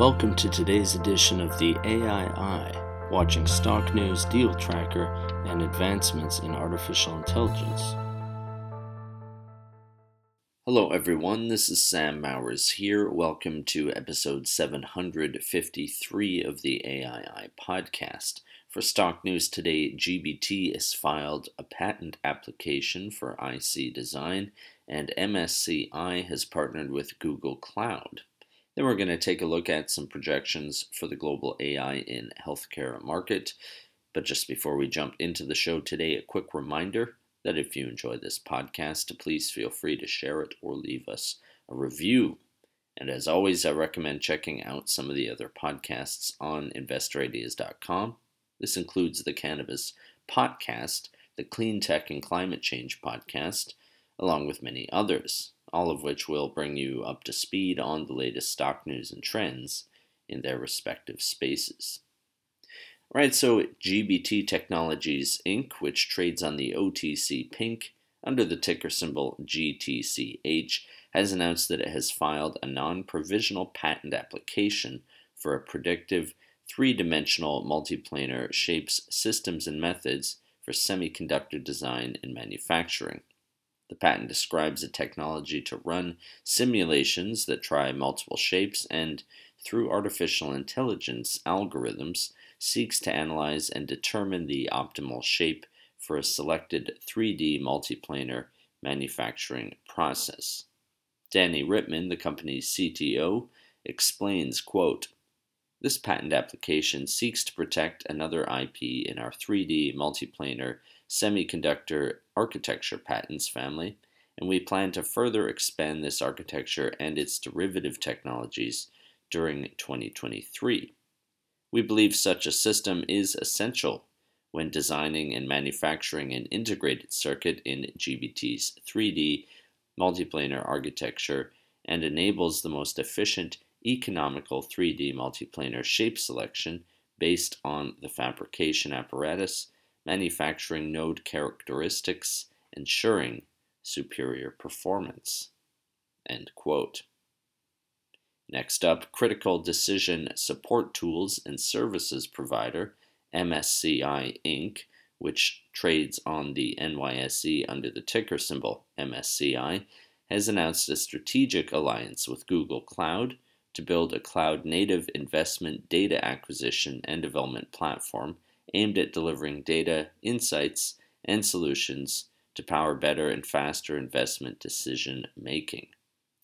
Welcome to today's edition of the AI Eye, watching stock news, deal tracker, and advancements in artificial intelligence. Hello, everyone. This is Sam Mowers here. Welcome to episode 753 of the AI Eye podcast. For stock news today, GBT has filed a patent application for IC design, and MSCI has partnered with Google Cloud. Then we're going to take a look at some projections for the global AI in healthcare market. But just before we jump into the show today, a quick reminder that if you enjoy this podcast, please feel free to share it or leave us a review. And as always, I recommend checking out some of the other podcasts on investorideas.com. This includes the Cannabis Podcast, the Clean Tech and Climate Change Podcast, along with many others all of which will bring you up to speed on the latest stock news and trends in their respective spaces. All right, so GBT Technologies Inc., which trades on the OTC Pink under the ticker symbol GTCH, has announced that it has filed a non provisional patent application for a predictive three dimensional multiplanar shapes, systems, and methods for semiconductor design and manufacturing. The patent describes a technology to run simulations that try multiple shapes and, through artificial intelligence algorithms, seeks to analyze and determine the optimal shape for a selected 3D multiplanar manufacturing process. Danny Rittman, the company's CTO, explains, quote, this patent application seeks to protect another IP in our 3D multiplanar semiconductor architecture patents family, and we plan to further expand this architecture and its derivative technologies during 2023. We believe such a system is essential when designing and manufacturing an integrated circuit in GBT's 3D multiplanar architecture and enables the most efficient, economical 3D multiplanar shape selection based on the fabrication apparatus manufacturing node characteristics, ensuring superior performance. End quote. Next up, Critical Decision Support Tools and Services provider, MSCI Inc., which trades on the NYSE under the ticker symbol MSCI, has announced a strategic alliance with Google Cloud to build a cloud native investment data acquisition and development platform aimed at delivering data, insights, and solutions to power better and faster investment decision making.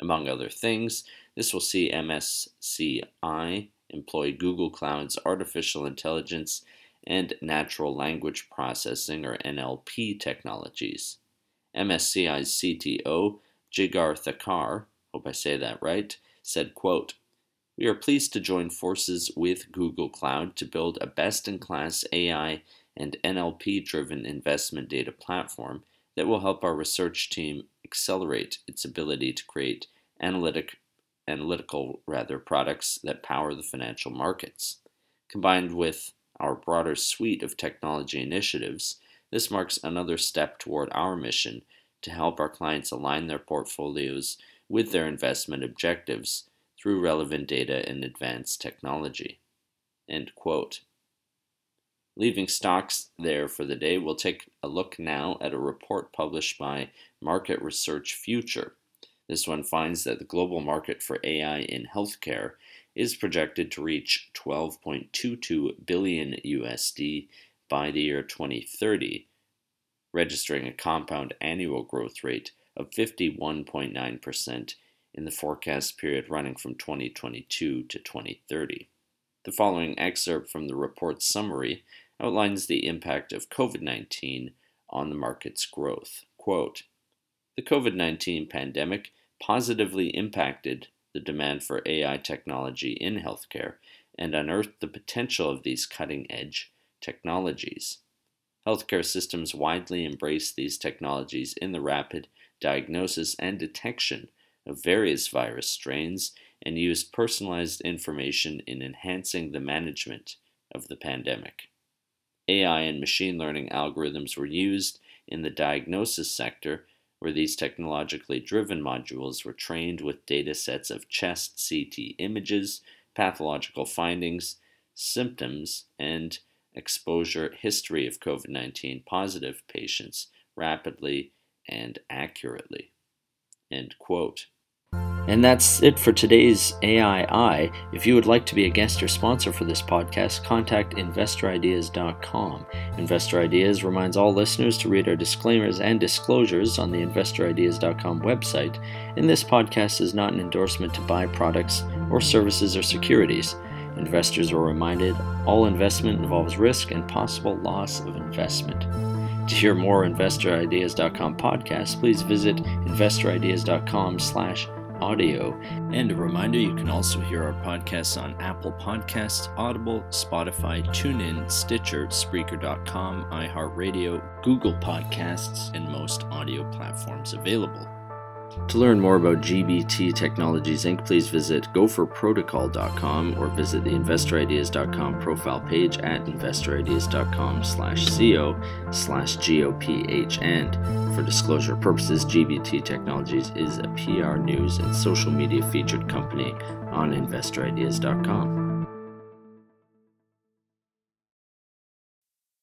Among other things, this will see MSCI employ Google Cloud's artificial intelligence and natural language processing or NLP technologies. MSCI's CTO, Jigar Thakkar, hope I say that right, said, quote, we are pleased to join forces with Google Cloud to build a best in class AI and NLP driven investment data platform that will help our research team accelerate its ability to create analytic, analytical rather products that power the financial markets. Combined with our broader suite of technology initiatives, this marks another step toward our mission to help our clients align their portfolios with their investment objectives through relevant data and advanced technology. End quote. Leaving stocks there for the day, we'll take a look now at a report published by Market Research Future. This one finds that the global market for AI in healthcare is projected to reach 12.22 billion USD by the year 2030, registering a compound annual growth rate of 51.9% in the forecast period running from 2022 to 2030. The following excerpt from the report's summary outlines the impact of COVID 19 on the market's growth. Quote The COVID 19 pandemic positively impacted the demand for AI technology in healthcare and unearthed the potential of these cutting edge technologies. Healthcare systems widely embrace these technologies in the rapid diagnosis and detection of various virus strains and used personalized information in enhancing the management of the pandemic. AI and machine learning algorithms were used in the diagnosis sector, where these technologically driven modules were trained with data sets of chest CT images, pathological findings, symptoms, and exposure history of COVID 19 positive patients rapidly and accurately. End quote. And that's it for today's AI Eye. If you would like to be a guest or sponsor for this podcast, contact InvestorIdeas.com. Investor Ideas reminds all listeners to read our disclaimers and disclosures on the InvestorIdeas.com website, and this podcast is not an endorsement to buy products or services or securities. Investors are reminded all investment involves risk and possible loss of investment. To hear more InvestorIdeas.com podcasts, please visit InvestorIdeas.com slash audio. And a reminder, you can also hear our podcasts on Apple Podcasts, Audible, Spotify, TuneIn, Stitcher, Spreaker.com, iHeartRadio, Google Podcasts, and most audio platforms available. To learn more about GBT Technologies Inc., please visit gopherprotocol.com or visit the investorideas.com profile page at investorideas.com slash co slash goph. And for disclosure purposes, GBT Technologies is a PR news and social media featured company on investorideas.com.